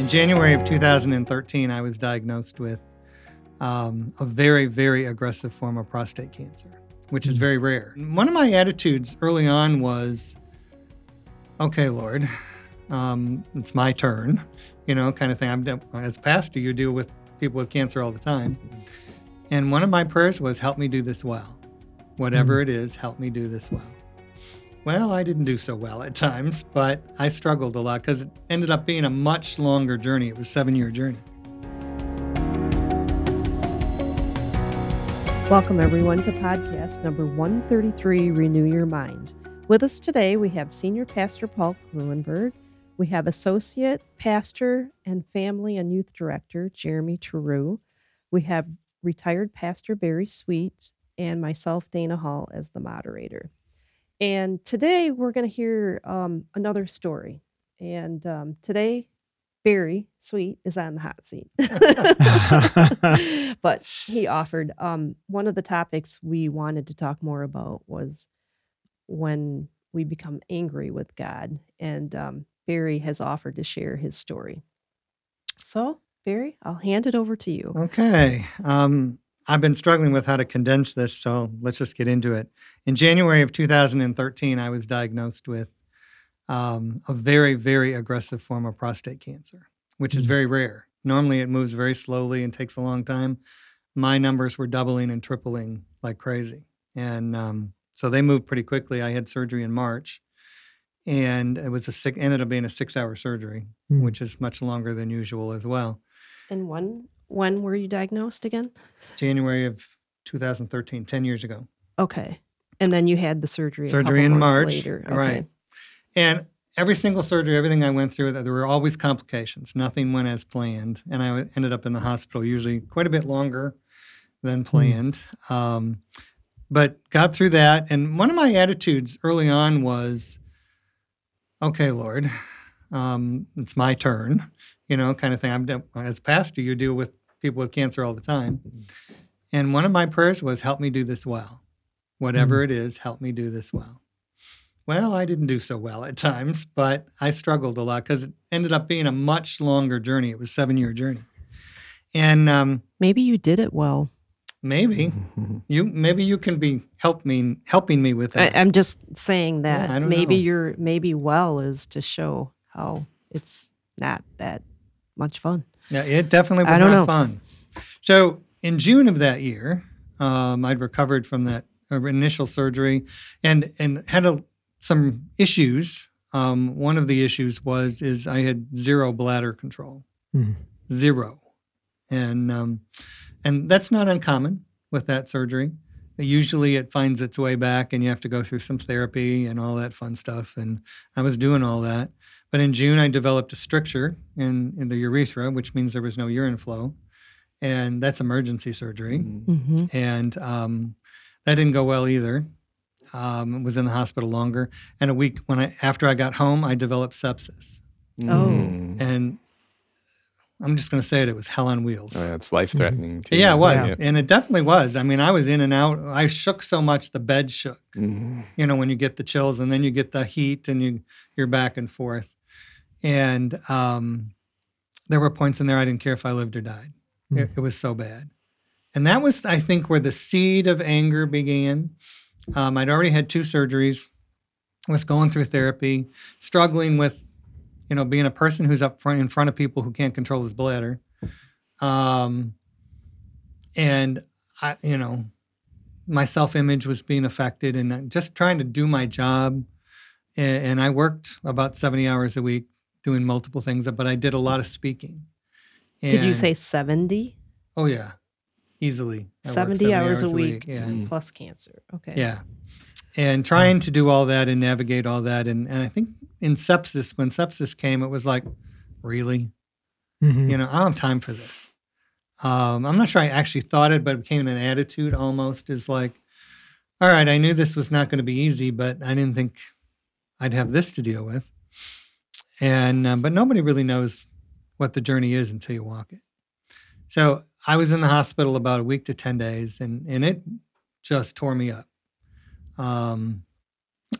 In January of 2013, I was diagnosed with um, a very, very aggressive form of prostate cancer, which is very rare. One of my attitudes early on was, okay, Lord, um, it's my turn, you know, kind of thing. I'm as pastor, you deal with people with cancer all the time, and one of my prayers was, help me do this well, whatever it is, help me do this well. Well, I didn't do so well at times, but I struggled a lot because it ended up being a much longer journey. It was a seven year journey. Welcome, everyone, to podcast number 133 Renew Your Mind. With us today, we have Senior Pastor Paul Gruenberg. We have Associate Pastor and Family and Youth Director Jeremy Teru. We have retired Pastor Barry Sweet and myself, Dana Hall, as the moderator. And today we're going to hear um, another story. And um, today, Barry Sweet is on the hot seat. but he offered um, one of the topics we wanted to talk more about was when we become angry with God. And um, Barry has offered to share his story. So, Barry, I'll hand it over to you. Okay. I've been struggling with how to condense this, so let's just get into it. In January of 2013, I was diagnosed with um, a very, very aggressive form of prostate cancer, which is mm. very rare. Normally, it moves very slowly and takes a long time. My numbers were doubling and tripling like crazy. And um, so they moved pretty quickly. I had surgery in March, and it was a sick, ended up being a six hour surgery, mm. which is much longer than usual as well. And one when were you diagnosed again? January of 2013, 10 years ago. Okay. And then you had the surgery. Surgery in March. Later. Okay. Right. And every single surgery, everything I went through, there were always complications. Nothing went as planned. And I ended up in the hospital usually quite a bit longer than hmm. planned. Mm. Um, but got through that. And one of my attitudes early on was, okay, Lord, um, it's my turn, you know, kind of thing. I'm as pastor, you deal with people with cancer all the time. Mm-hmm. And one of my prayers was, help me do this well. Whatever mm. it is, help me do this well. Well, I didn't do so well at times, but I struggled a lot because it ended up being a much longer journey. It was a seven year journey. And um, maybe you did it well. Maybe you maybe you can be help me helping me with that. I, am just saying that yeah, maybe know. you're maybe well is to show how it's not that much fun. Yeah, it definitely was not know. fun. So in June of that year, um, I'd recovered from that uh, initial surgery and and had a, some issues. Um, one of the issues was is I had zero bladder control, mm. zero, and um, and that's not uncommon with that surgery. Usually, it finds its way back, and you have to go through some therapy and all that fun stuff. And I was doing all that, but in June, I developed a stricture in, in the urethra, which means there was no urine flow. And that's emergency surgery. Mm-hmm. And um, that didn't go well either. Um, was in the hospital longer. And a week when I after I got home, I developed sepsis. Oh. And I'm just going to say it. It was hell on wheels. Oh, yeah, it's life threatening. Mm-hmm. Yeah, it was, yeah. and it definitely was. I mean, I was in and out. I shook so much the bed shook. Mm-hmm. You know, when you get the chills, and then you get the heat, and you you're back and forth. And um, there were points in there I didn't care if I lived or died. Mm. It, it, was so bad. And that was, I think, where the seed of anger began. Um, I'd already had two surgeries, was going through therapy, struggling with, you know, being a person who's up front in front of people who can't control his bladder. Um, and I, you know, my self image was being affected and just trying to do my job. And, and I worked about 70 hours a week, doing multiple things, but I did a lot of speaking. And, did you say 70? Oh, yeah, easily. 70, 70 hours, hours, a week, week yeah. Mm. plus cancer. Okay. Yeah. And trying to do all that and navigate all that. And, and I think in sepsis, when sepsis came, it was like, really? Mm-hmm. You know, I don't have time for this. Um, I'm not sure I actually thought it, but it became an attitude almost is like, all right, I knew this was not going to be easy, but I didn't think I'd have this to deal with and um, but nobody really knows what the journey is until you walk it. So I was in the hospital about a week to ten days, and and it just tore me up. Um,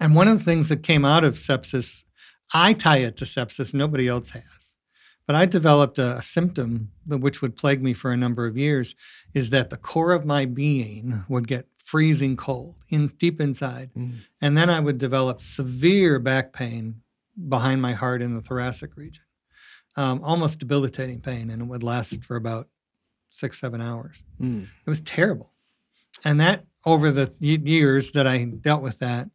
and one of the things that came out of sepsis, I tie it to sepsis. Nobody else has, But I developed a, a symptom that, which would plague me for a number of years is that the core of my being would get freezing cold in deep inside. Mm. And then I would develop severe back pain behind my heart in the thoracic region, um, almost debilitating pain. And it would last for about six, seven hours. Mm. It was terrible. And that over the years that I dealt with that,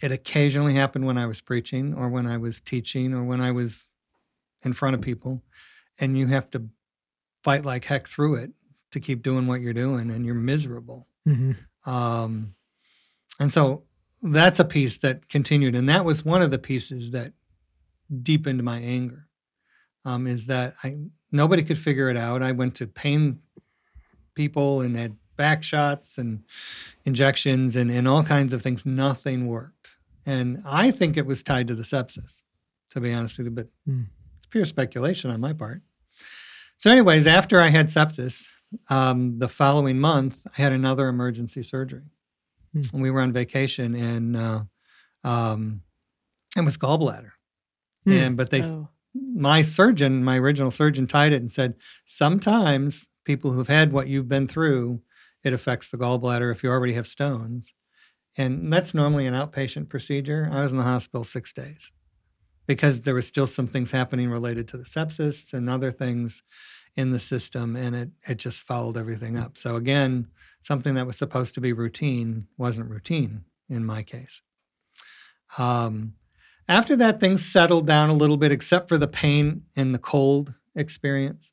it occasionally happened when I was preaching or when I was teaching or when I was in front of people. And you have to fight like heck through it to keep doing what you're doing, and you're miserable. Mm-hmm. Um, and so that's a piece that continued. And that was one of the pieces that deepened my anger. Um, is that I nobody could figure it out. I went to pain people and had back shots and injections and, and all kinds of things. Nothing worked. And I think it was tied to the sepsis, to be honest with you, but mm. it's pure speculation on my part. So, anyways, after I had sepsis, um, the following month, I had another emergency surgery. Mm. And we were on vacation and uh, um, it was gallbladder. Mm. And, but they, oh. my surgeon, my original surgeon tied it and said, sometimes people who've had what you've been through it affects the gallbladder if you already have stones. And that's normally an outpatient procedure. I was in the hospital six days because there was still some things happening related to the sepsis and other things in the system, and it, it just fouled everything up. So, again, something that was supposed to be routine wasn't routine in my case. Um, after that, things settled down a little bit, except for the pain and the cold experience.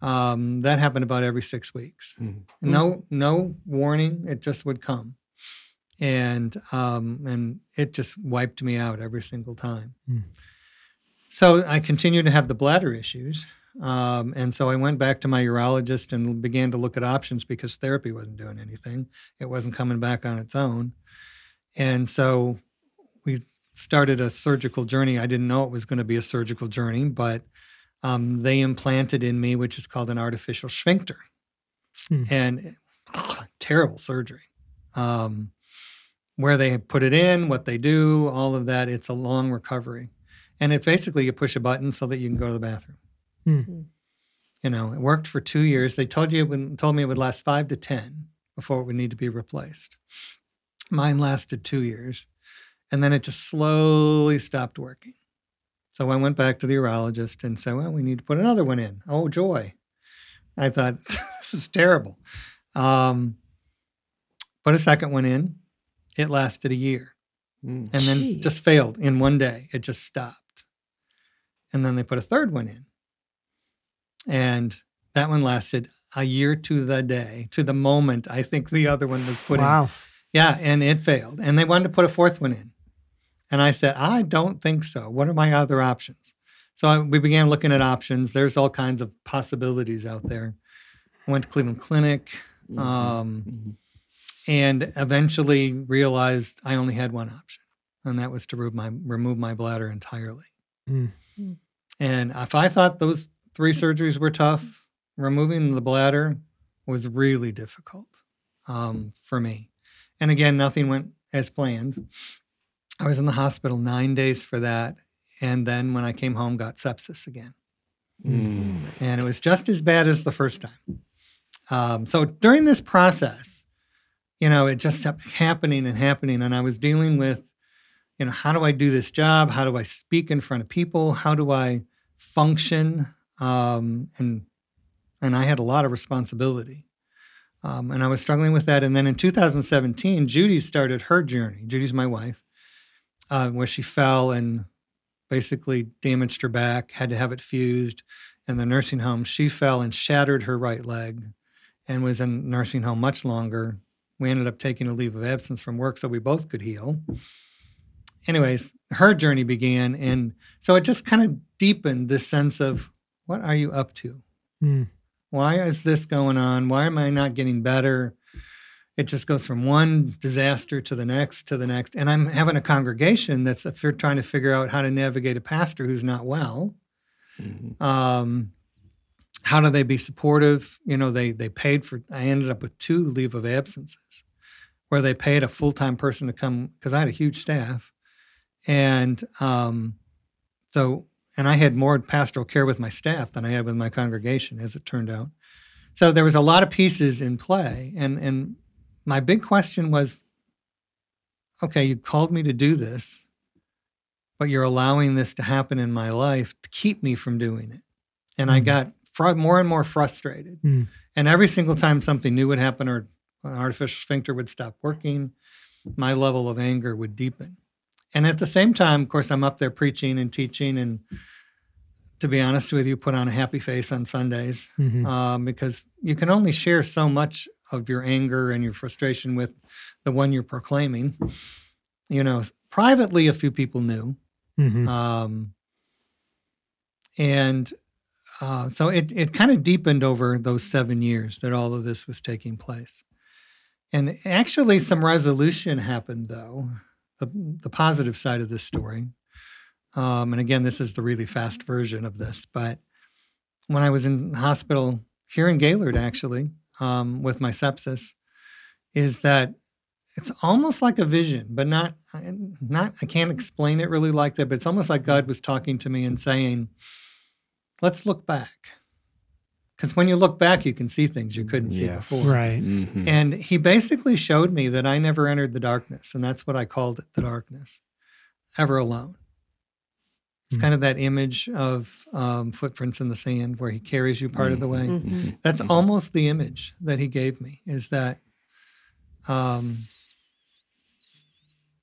Um, that happened about every six weeks. Mm-hmm. No, no warning. It just would come, and um, and it just wiped me out every single time. Mm. So I continued to have the bladder issues, um, and so I went back to my urologist and began to look at options because therapy wasn't doing anything. It wasn't coming back on its own, and so we started a surgical journey. I didn't know it was going to be a surgical journey, but um, they implanted in me, which is called an artificial sphincter, hmm. and ugh, terrible surgery. Um, where they put it in, what they do, all of that. It's a long recovery, and it basically you push a button so that you can go to the bathroom. Hmm. hmm. You know, it worked for two years. They told you it would, told me it would last five to ten before it would need to be replaced. Mine lasted two years, and then it just slowly stopped working. So I went back to the urologist and said, well, we need to put another one in. Oh, joy. I thought, this is terrible. Um, put a second one in. It lasted a year mm. and then just failed in one day. It just stopped. And then they put a third one in. And that one lasted a year to the day, to the moment I think the other one was put wow. in. Yeah, and it failed. And they wanted to put a fourth one in. And I said, I don't think so. What are my other options? So I, we began looking at options. There's all kinds of possibilities out there. I went to Cleveland Clinic mm-hmm. Um, mm-hmm. And eventually realized I only had one option, and that was to remove my, remove my bladder entirely. Mm. And if I thought those three surgeries were tough, removing the bladder was really difficult um, for me. And again, nothing went as planned. I was in the hospital nine days for that. And then when I came home, got sepsis again. Mm. And it was just as bad as the first time. Um, so during this process, you know, it just kept happening and happening. And I was dealing with, you know, how do I do this job? How do I speak in front of people? How do I function? Um, and and I had a lot of responsibility. Um, and I was struggling with that. And then in 2017, Judy started her journey. Judy's my wife uh, where she fell and basically damaged her back, had to have it fused. In the nursing home, she fell and shattered her right leg and was in nursing home much longer. We ended up taking a leave of absence from work so we both could heal. Anyways, her journey began. And so it just kind of deepened this sense of what are you up to? Mm. Why is this going on? Why am I not getting better? it just goes from one disaster to the next to the next. And I'm having a congregation that's if you're trying to figure out how to navigate a pastor who's not well. Mm-hmm. Um, how do they be supportive? You know, they they paid for. I ended up with two leave of absences, where they paid a full time person to come because I had a huge staff, and um, so and I had more pastoral care with my staff than I had with my congregation, as it turned out. So there was a lot of pieces in play, and and my big question was, okay, you called me to do this, but you're allowing this to happen in my life to keep me from doing it, and I Mm. got fr- more and more frustrated. Mm. And every single time something new would happen or an artificial sphincter would stop working, my level of anger would deepen. And at the same time, of course, I'm up there preaching and teaching, and to be honest with you, put on a happy face on Sundays Mhm. um, because you can only share so much of your anger and your frustration with the one you're proclaiming. You know, privately, a few people knew, Mhm. um, and uh, so it it kind of deepened over those seven years that all of this was taking place. And actually, some resolution happened, though. The, the positive side of this story. Um, and again, this is the really fast version of this. But when I was in hospital here in Gaylord, actually, um, with my sepsis, is that it's almost like a vision, but not not. I can't explain it really like that. But it's almost like God was talking to me and saying, "Let's look back." Because when you look back, you can see things you couldn't see Yeah. before. Right. Mhm. And he basically showed me that I never entered the darkness. And that's what I called it the darkness, ever alone. It's Hmm. kind of that image of um, footprints in the sand where he carries you part of the way. Mhm. That's Mhm. almost the image that he gave me is that, um,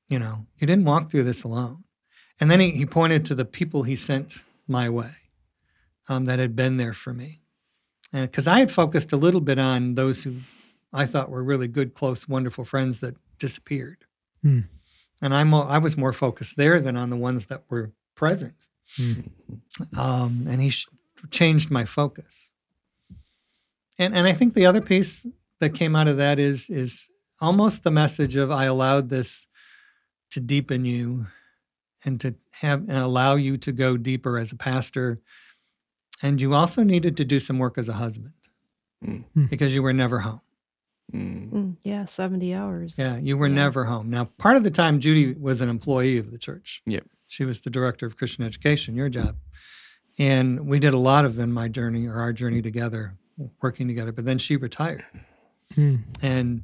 you know, you didn't walk through this alone. And then he, he pointed to the people he sent my way um, that had been there for me. Because I had focused a little bit on those who I thought were really good, close, wonderful friends that disappeared. Hmm. And I'm, I was more focused there than on the ones that were present. Um, and he sh- changed my focus and and I think the other piece that came out of that is is almost the message of I allowed this to deepen you and to have and allow you to go deeper as a pastor and you also needed to do some work as a husband Mm. because you were never home Mm. Mm, yeah, 70 hours. yeah you were Yeah. never home now part of the time judy was an employee of the church Yep. she was the director of christian education your job and we did a lot of in my journey or our journey together working together but then she retired Mm. and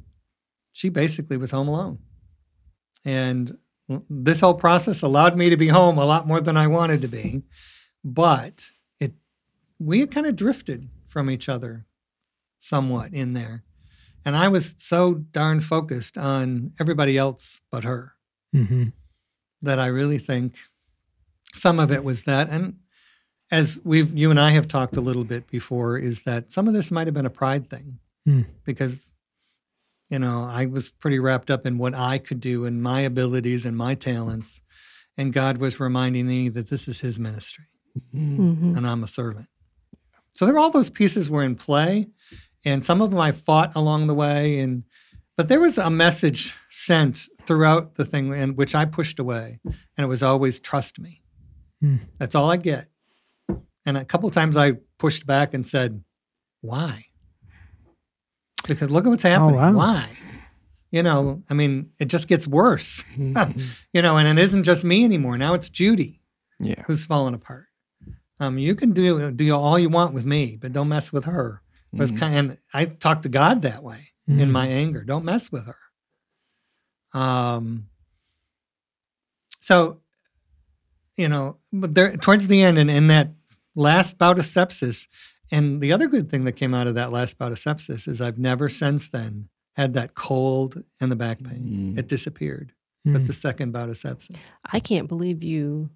she basically was home alone. And this whole process allowed me to be home a lot more than I wanted to be, but it we had kind of drifted from each other somewhat in there. And I was so darn focused on everybody else but her Mhm. that I really think some of it was that. And as we've you and I have talked a little bit before, is that some of this might have been a pride thing Hmm. because you know I was pretty wrapped up in what I could do and my abilities and my talents, and God was reminding me that this is His ministry Mm. Mhm. and I'm a servant. So there all those pieces were in play, and some of them I fought along the way, and but there was a message sent throughout the thing, and which I pushed away, and it was always trust me. Hmm. That's all I get. And a couple times I pushed back and said, "Why?" Because look at what's happening. wow. Why? You know, I mean, it just gets worse. Mhm. You know, and it isn't just me anymore. Now it's Judy yeah. who's fallen apart. Um, you can do do all you want with me, but don't mess with her. Was Mhm. kind and I talk to God that way in Mm. my anger. Don't mess with her. Um. So, you know, but there towards the end, and in that last bout of sepsis, and the other good thing that came out of that last bout of sepsis is I've never since then had that cold and the back pain. Mm. It disappeared. Mm. But the second bout of sepsis. I can't believe you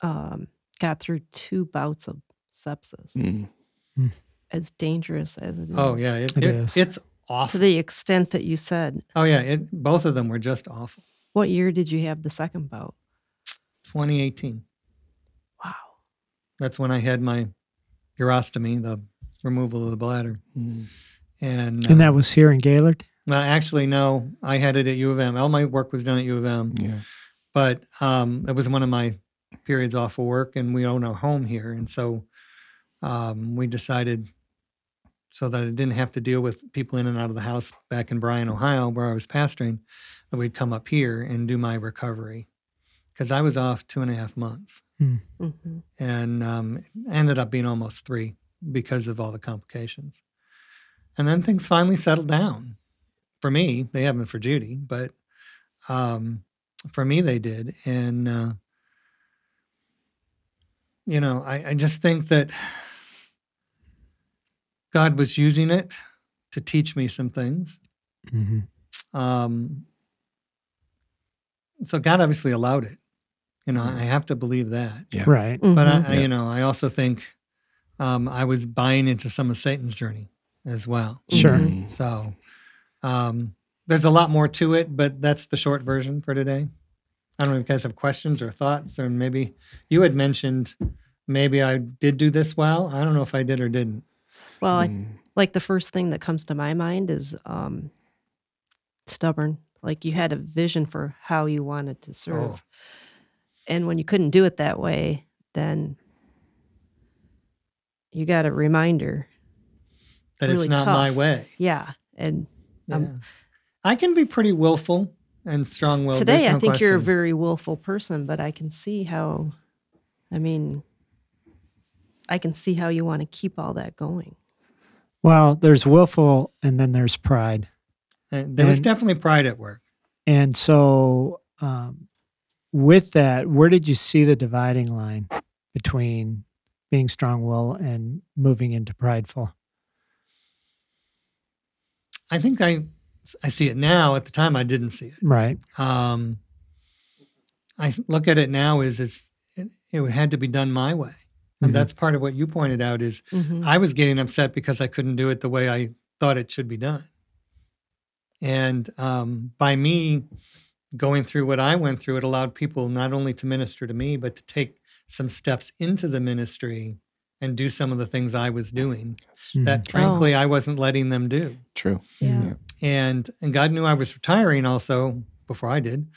um, got through two bouts of sepsis, Mm. as dangerous as it is. Oh yeah, it, It it's is. it's To awful. the extent that you said, Oh yeah, it, both of them were just awful. what year did you have the second bout? 2018. Wow. That's when I had my urostomy, the removal of the bladder, Mm. and, And uh, that was here in Gaylord. well, actually no, I had it at U of M. All my work was done at U of M, Yeah. but um, it was one of my periods off of work, and we own a home here, and so um, we decided so that I didn't have to deal with people in and out of the house back in Bryan, Ohio, where I was pastoring, that we'd come up here and do my recovery because I was off two and a half months. hmm and um, ended up being almost three because of all the complications. And then things finally settled down. For me, they haven't for Judy, but um, for me, they did. And, uh, you know, I, I just think that God was using it to teach me some things. hmm Um, so God obviously allowed it. You know, I have to believe that. Yeah. Right. But I, I, you know, I also think um, I was buying into some of Satan's journey as well. Sure. Mm. So um, there's a lot more to it, but that's the short version for today. I don't know if you guys have questions or thoughts, or maybe you had mentioned maybe I did do this well. I don't know if I did or didn't. Well, I, Mm. like the first thing that comes to my mind is um, stubborn. Like you had a vision for how you wanted to serve. Oh. And when you couldn't do it that way, then you got a reminder. That Really it's not my way. Yeah. And Yeah. Um, I can be pretty willful and strong-willed. today There's I no think you're a very willful person, but I can see how, I mean, I can see how you want to keep all that going. Well, there's willful and then there's pride. And there was definitely pride at work. And so, um, with that, where did you see the dividing line between being strong will and moving into prideful? I think I I see it now. At the time, I didn't see it. Right. um, I look at it now as is it, it had to be done my way, and Mhm. that's part of what you pointed out is Mhm. I was getting upset because I couldn't do it the way I thought it should be done, and um, by me going through what I went through, it allowed people not only to minister to me but to take some steps into the ministry and do some of the things I was doing Mhm. that frankly I wasn't letting them do True. Yeah. And and God knew I was retiring also before I did,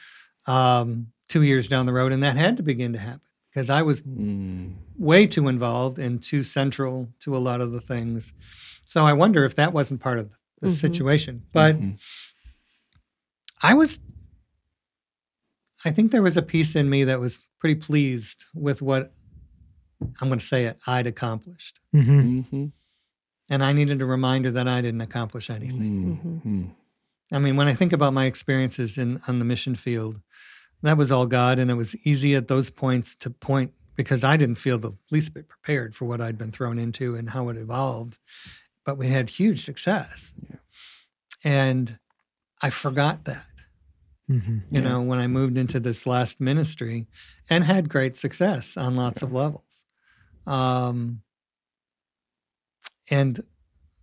um, two years down the road, and that had to begin to happen because I was Mm. way too involved and too central to a lot of the things. So I wonder if that wasn't part of the Mhm. situation. But Mhm. I was, I think there was a piece in me that was pretty pleased with what I'm going to say it I'd accomplished, Mhm. And I needed a reminder that I didn't accomplish anything. Mm. Mm. I mean, when I think about my experiences in on the mission field, that was all God, and it was easy at those points to point because I didn't feel the least bit prepared for what I'd been thrown into and how it evolved. But we had huge success, and I forgot that. Mhm. You Yeah. know, when I moved into this last ministry, and had great success on lots of levels, um, and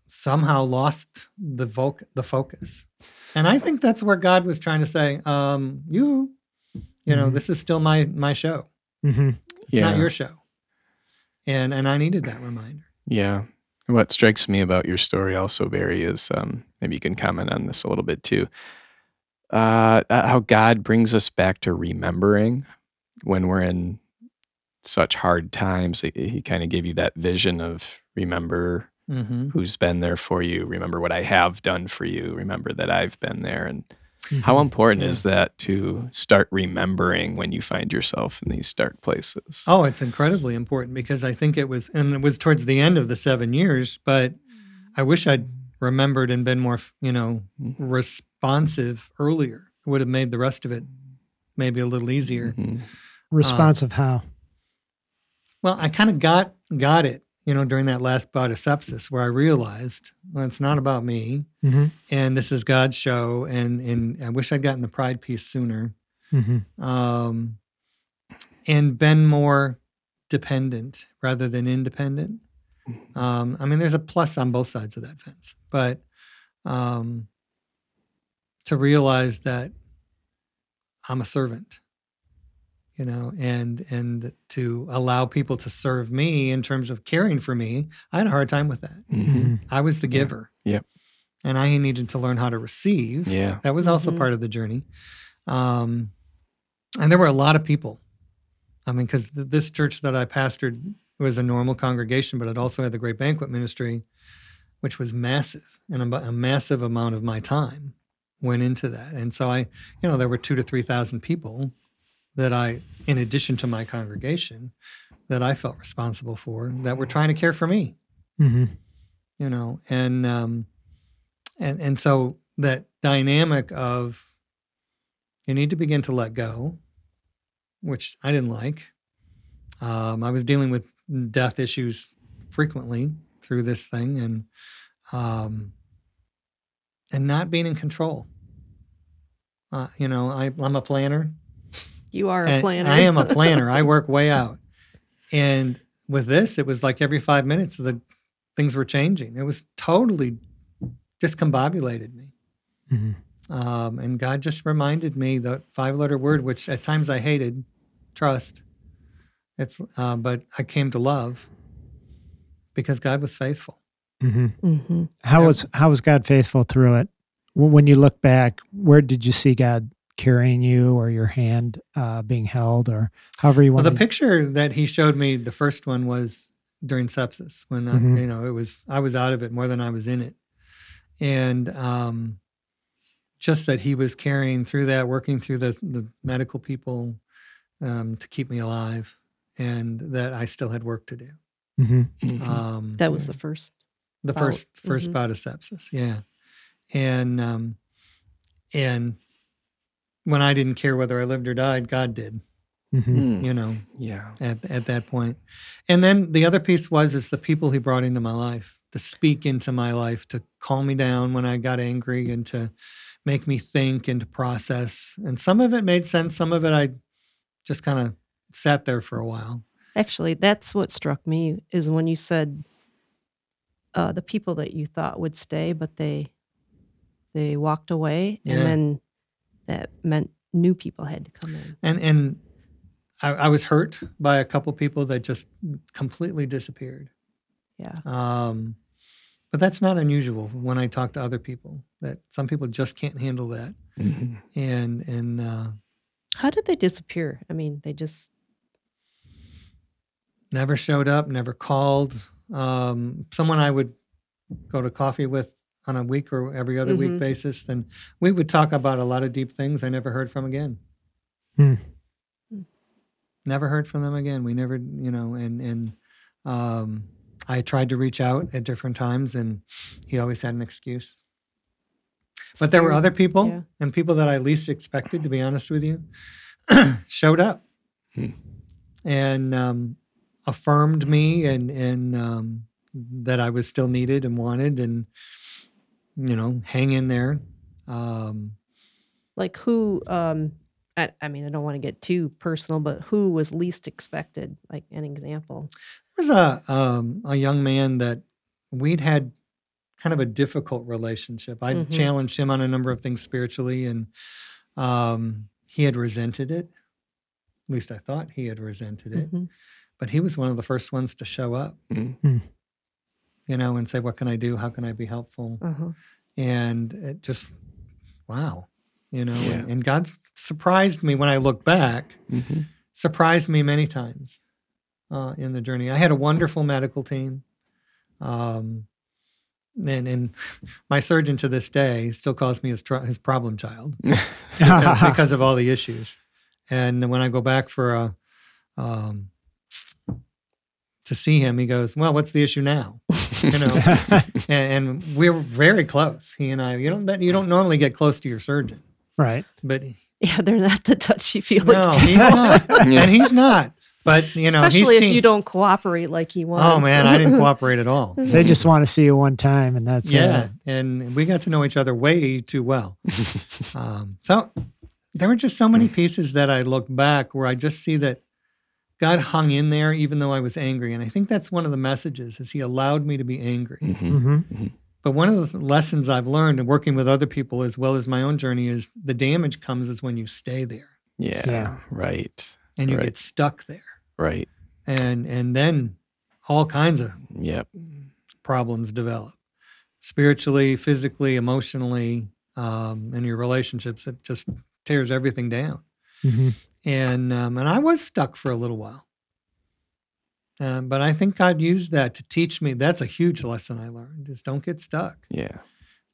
somehow lost the voc- the focus. And I think that's where God was trying to say, um, you, you know, Mhm. this is still my my show. Mhm. It's not your show. And and I needed that reminder. Yeah. What strikes me about your story also, Barry, is um, maybe you can comment on this a little bit too. Uh, uh, how God brings us back to remembering when we're in such hard times. He, he kind of gave you that vision of remember Mm-hmm. who's been there for you, remember what I have done for you, remember that I've been there. And how Mhm. important Yeah. is that to start remembering when you find yourself in these dark places? Oh, it's incredibly important because I think it was, and it was towards the end of the seven years, but I wish I'd remembered and been more, you know, Mhm. responsive earlier. It would have made the rest of it maybe a little easier. Mhm. Responsive how? Well, I kind of got got it, you know, during that last bout of sepsis where I realized, well, it's not about me, Mhm. and this is God's show, and and I wish I'd gotten the pride piece sooner, Mhm. um, and been more dependent rather than independent. Um, I mean, there's a plus on both sides of that fence, but um, to realize that I'm a servant, you know, and and to allow people to serve me in terms of caring for me, I had a hard time with that. Mhm. Mhm. I was the Yeah. giver, Yep. and I needed to learn how to receive. Yeah. That was also Mhm. part of the journey. Um, and there were a lot of people. I mean, because th- this church that I pastored was a normal congregation, but it also had the Great Banquet Ministry, which was massive, and a, a massive amount of my time went into that. And so I, you know, there were two to three thousand people that I, in addition to my congregation, that I felt responsible for that were trying to care for me. hmm You know, and um, and and so that dynamic of you need to begin to let go, which I didn't like. Um, I was dealing with death issues frequently through this thing, and um, and not being in control. Uh, you know, I, I'm a planner. You are a planner. I am a planner. I work way out, and with this, it was like every five minutes the things were changing. It was totally discombobulated me. hmm Um, and God just reminded me the five letter word, which at times I hated, trust. It's, uh, but I came to love because God was faithful. hmm hmm How was how was God faithful through it? When you look back, where did you see God carrying you, or your hand uh, being held, or however you want. Well, the picture that he showed me, the first one was during sepsis when I, Mhm. you know it was I was out of it more than I was in it, and um, just that he was carrying through that, working through the the medical people um, to keep me alive, and that I still had work to do. hmm Um, That was the first. the bout. first 1st Mhm. bout of sepsis yeah and um and when i didn't care whether i lived or died god did hmm Mm. you know Yeah. at at that point and then the other piece was is the people he brought into my life to speak into my life to calm me down when i got angry and to make me think and to process and some of it made sense some of it i just kind of sat there for a while Actually, that's what struck me is when you said uh, the people that you thought would stay, but they they walked away, Yeah. and then that meant new people had to come in. and and I, I was hurt by a couple people that just completely disappeared. Yeah. Um, but that's not unusual when I talk to other people. That some people just can't handle that, Mhm. and and uh, How did they disappear? I mean, they just never showed up, never called. Um, someone I would go to coffee with on a week or every other Mhm. week basis, then we would talk about a lot of deep things I never heard from again. Hmm. Hmm. Never heard from them again. We never, you know, and and um, I tried to reach out at different times, and he always had an excuse. But there were other people Yeah. and people that I least expected, to be honest with you, showed up Hmm. and um, affirmed me and and um, that I was still needed and wanted, and you know, hang in there. Um, like who. Um, I, I mean, I don't want to get too personal, but who was least expected? Like an example. There's a um, a young man that we'd had kind of a difficult relationship. I Mhm. challenged him on a number of things spiritually, and um, he had resented it. At least I thought he had resented it. Mhm. But he was one of the first ones to show up, Mm. You know, and say, "What can I do? How can I be helpful?" Uh-huh. And it just, wow, you know. Yeah. And, and God surprised me when I look back. Mhm. surprised me many times uh, in the journey. I had a wonderful medical team. Um, and, and my surgeon to this day still calls me his, tr- his problem child because, because of all the issues. And when I go back for a, um, to see him, he goes, well, what's the issue now? You know, and, and we're very close. He and I, you don't, that you don't normally get close to your surgeon, right. but Yeah, they're not the touchy feely. no, he's not. Yeah. and he's not. But you know, especially he's if seen, you don't cooperate like he wants. Oh man, I didn't cooperate at all. They just want to see you one time, and that's yeah, it. and we got to know each other way too well. Um, so there were just so many pieces that I look back where I just see that God hung in there even though I was angry, and I think that's one of the messages is He allowed me to be angry. Mhm. hmm But one of the lessons I've learned in working with other people as well as my own journey is the damage comes is when you stay there Yeah. Yeah. Right. and you Right. get stuck there, Right. and and then all kinds of Yep. problems develop spiritually, physically, emotionally, um, in your relationships. It just tears everything down. hmm And um, and I was stuck for a little while, um, but I think God used that to teach me. That's a huge lesson I learned: is don't get stuck. Yeah.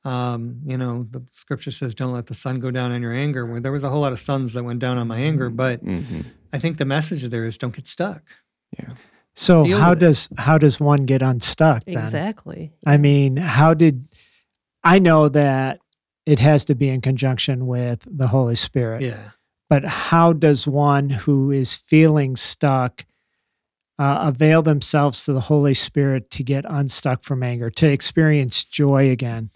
Um, you know, the scripture says, "Don't let the sun go down on your anger." Where there was a whole lot of suns that went down on my anger, but hmm I think the message there is, don't get stuck. Yeah. So Deal how with it. does how does one get unstuck then? Exactly. I mean, how did I know that it has to be in conjunction with the Holy Spirit? Yeah. But how does one who is feeling stuck uh, avail themselves to the Holy Spirit to get unstuck from anger, to experience joy again?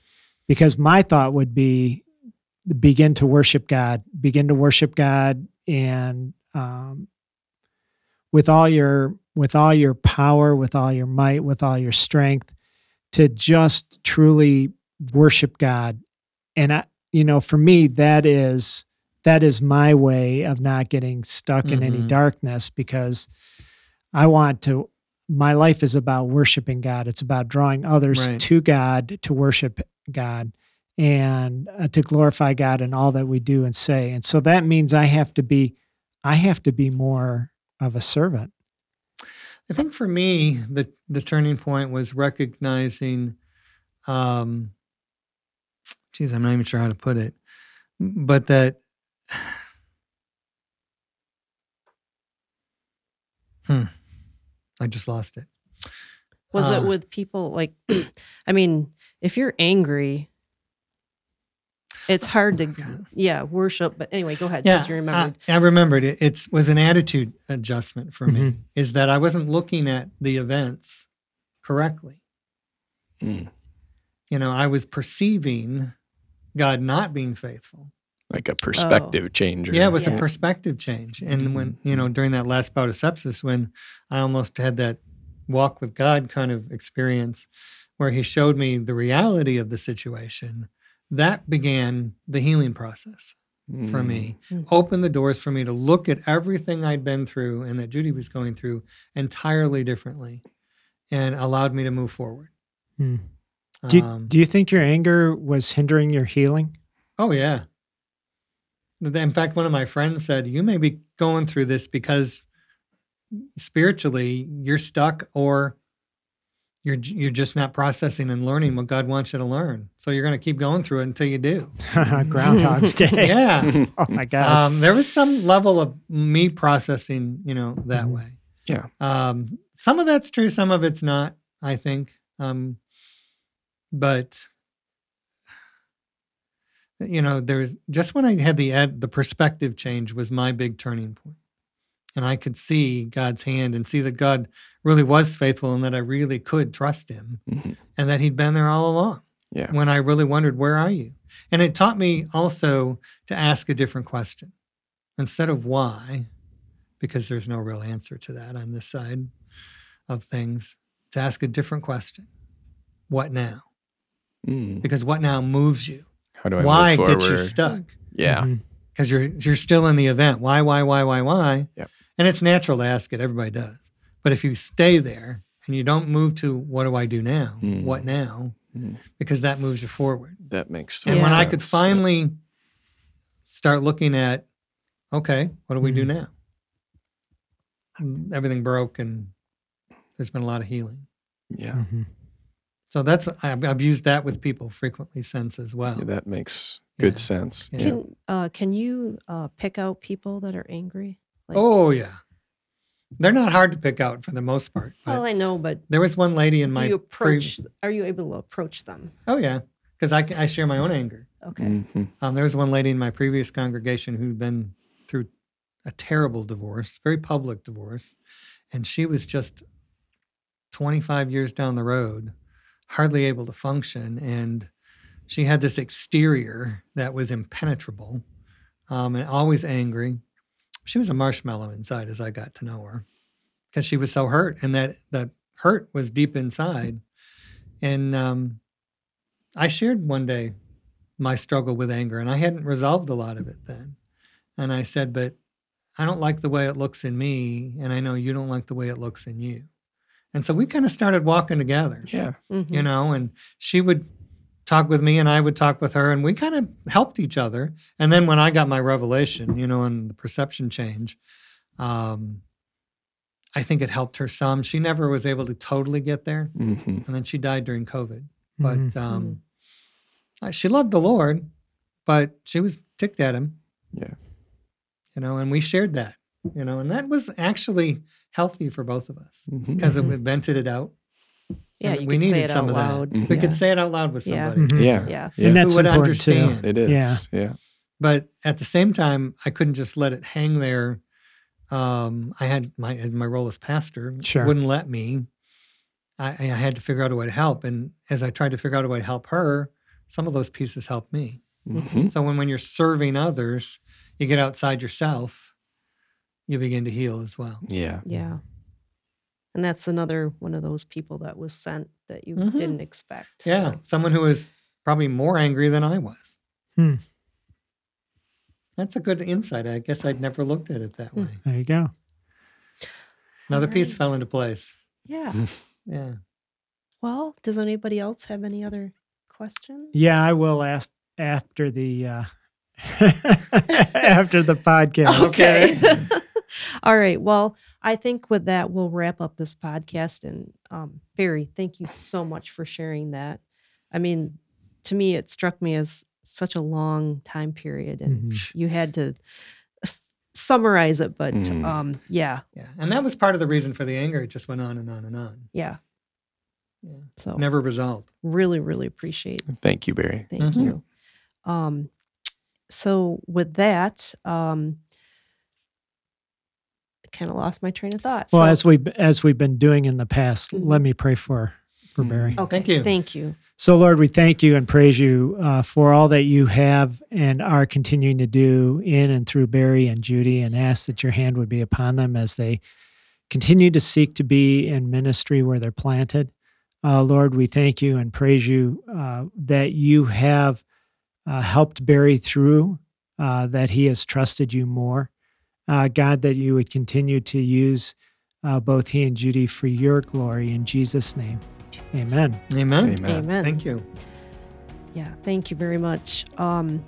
Because my thought would be begin to worship God, begin to worship God, and um, with all your with all your power, with all your might, with all your strength, to just truly worship God. And I, you know, for me, that is that is my way of not getting stuck in any Mhm. darkness because I want to my life is about worshiping God. It's about drawing others Right. to God to worship God and uh, to glorify God in all that we do and say. And so that means I have to be I have to be more of a servant. I think for me, the the turning point was recognizing, um, geez, I'm not even sure how to put it, but that, hmm, I just lost it. Was Uh, it with people like, I mean, if you're angry, it's hard to, Oh God. yeah, worship. But anyway, go ahead. Yeah, because you remembered. I, I remembered it. It was an attitude adjustment for me. Mhm. Is that I wasn't looking at the events correctly. Mm. You know, I was perceiving God not being faithful. Like a perspective changer. Yeah, it was Yeah. a perspective change. And when, you know, during that last bout of sepsis, when I almost had that walk with God kind of experience where he showed me the reality of the situation, that began the healing process for Mm. me. Mm. Opened the doors for me to look at everything I'd been through and that Judy was going through entirely differently and allowed me to move forward. Hmm. Do you, Um, do you think your anger was hindering your healing? Oh yeah. In fact, one of my friends said, "You may be going through this because spiritually you're stuck, or you're you're just not processing and learning what God wants you to learn. So you're going to keep going through it until you do." Groundhog's Day. Yeah. Oh my gosh. um, there was some level of me processing, you know, that Mhm. way. Yeah. Um, some of that's true, some of it's not. I think, um, but you know, there's just when I had the ed, the perspective change was my big turning point, and I could see God's hand and see that God really was faithful and that I really could trust Him, Mhm. and that He'd been there all along Yeah. when I really wondered, where are you? And it taught me also to ask a different question instead of why, because there's no real answer to that on this side of things, to ask a different question. What now? Mm. Because what now moves you? How do I why move gets you stuck? Yeah. Because you're you're still in the event. Why, why, why, why, why? Yep. And it's natural to ask it. Everybody does. But if you stay there and you don't move to what do I do now? Mm. What now? Mm. Because that moves you forward. That makes sense. And total when I could finally start looking at, okay, what do we do Mhm. now? Mm, Everything broke, and there's been a lot of healing. Yeah. Mhm. So that's I've, I've used that with people frequently since as well. Yeah, that makes good Yeah. sense. Yeah. Can uh, can you uh, pick out people that are angry? Like, oh yeah, they're not hard to pick out for the most part. But well, I know, but there was one lady in do my you pre- approach? are you able to approach them? oh yeah, because I, I share my own anger. Okay. Mhm. Um, there was one lady in my previous congregation who'd been through a terrible divorce, very public divorce, and she was just 25 years down the road, hardly able to function, and she had this exterior that was impenetrable, um, and always angry. She was a marshmallow inside, as I got to know her, because she was so hurt, and that that hurt was deep inside, and um, I shared one day my struggle with anger and I hadn't resolved a lot of it then. And I said, but I don't like the way it looks in me and I know you don't like the way it looks in you. And so we kind of started walking together, Yeah. Mhm. you know, and she would talk with me and I would talk with her and we kind of helped each other. And then when I got my revelation, you know, and the perception change, um, I think it helped her some. She never was able to totally get there. hmm And then she died during COVID. But Mhm. um, uh, she loved the Lord, but she was ticked at him. Yeah. You know, and we shared that, you know, and that was actually healthy for both of us because Mhm. it vented it out. Yeah, you we could say needed it some out of loud. that. Mhm. We Yeah. could say it out loud with Yeah. somebody Mhm. Yeah. Yeah. And that's who would important too. understand. It is. Yeah. Yeah. But at the same time, I couldn't just let it hang there. Um, I had my my role as pastor Sure. wouldn't let me. I, I had to figure out a way to help, and as I tried to figure out a way to help her, some of those pieces helped me. Mhm. So when when you're serving others, you get outside yourself, you begin to heal as well. Yeah. Yeah. And that's another one of those people that was sent that you Mhm. didn't expect. Yeah, so- someone who was probably more angry than I was. Hmm. That's a good insight. I guess I'd never looked at it that Hmm. way. There you go. Another piece fell into place. Yeah. Yeah. Well, does anybody else have any other questions? Yeah, I will ask after the uh, after the podcast. Okay. All right. Well, I think with that, we'll wrap up this podcast. And um, Barry, thank you so much for sharing that. I mean, to me, it struck me as such a long time period, and Mhm. you had to summarize it. But Mhm. um, yeah, Yeah. And that was part of the reason for the anger. It just went on and on and on. yeah. Yeah. So Never resolved. really, really appreciate Thank you, Barry. Thank Mhm. you. Um, so with that, um, I kind of lost my train of thought. Well, so, as we as we've been doing in the past, Mhm. let me pray for for Mhm. Barry. okay, Thank you. Thank you. So, Lord, we thank you and praise you uh, for all that you have and are continuing to do in and through Barry and Judy, and ask that your hand would be upon them as they continue to seek to be in ministry where they're planted. Uh, Lord, we thank you and praise you uh, that you have uh, helped Barry through, uh, that he has trusted you more. Uh, God, that you would continue to use uh, both he and Judy for your glory in Jesus' name. Amen. Amen. Amen. Amen. Thank you. Yeah, thank you very much. Um,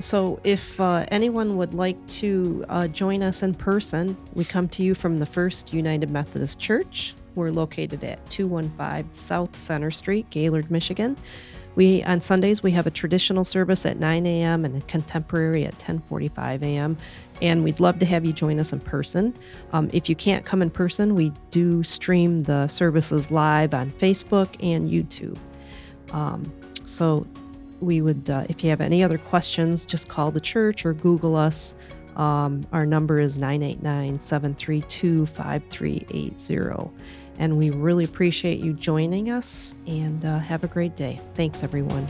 so, if uh, anyone would like to uh, join us in person, we come to you from the First United Methodist Church. We're located at 215 South Center Street, Gaylord, Michigan. We on Sundays we have a traditional service at 9 a.m. and a contemporary at 10:45 a.m. And we'd love to have you join us in person. Um, if you can't come in person, we do stream the services live on Facebook and YouTube. Um, so we would, uh, if you have any other questions, just call the church or Google us. Um, our number is 989 732 5380. And we really appreciate you joining us and uh, have a great day. Thanks, everyone.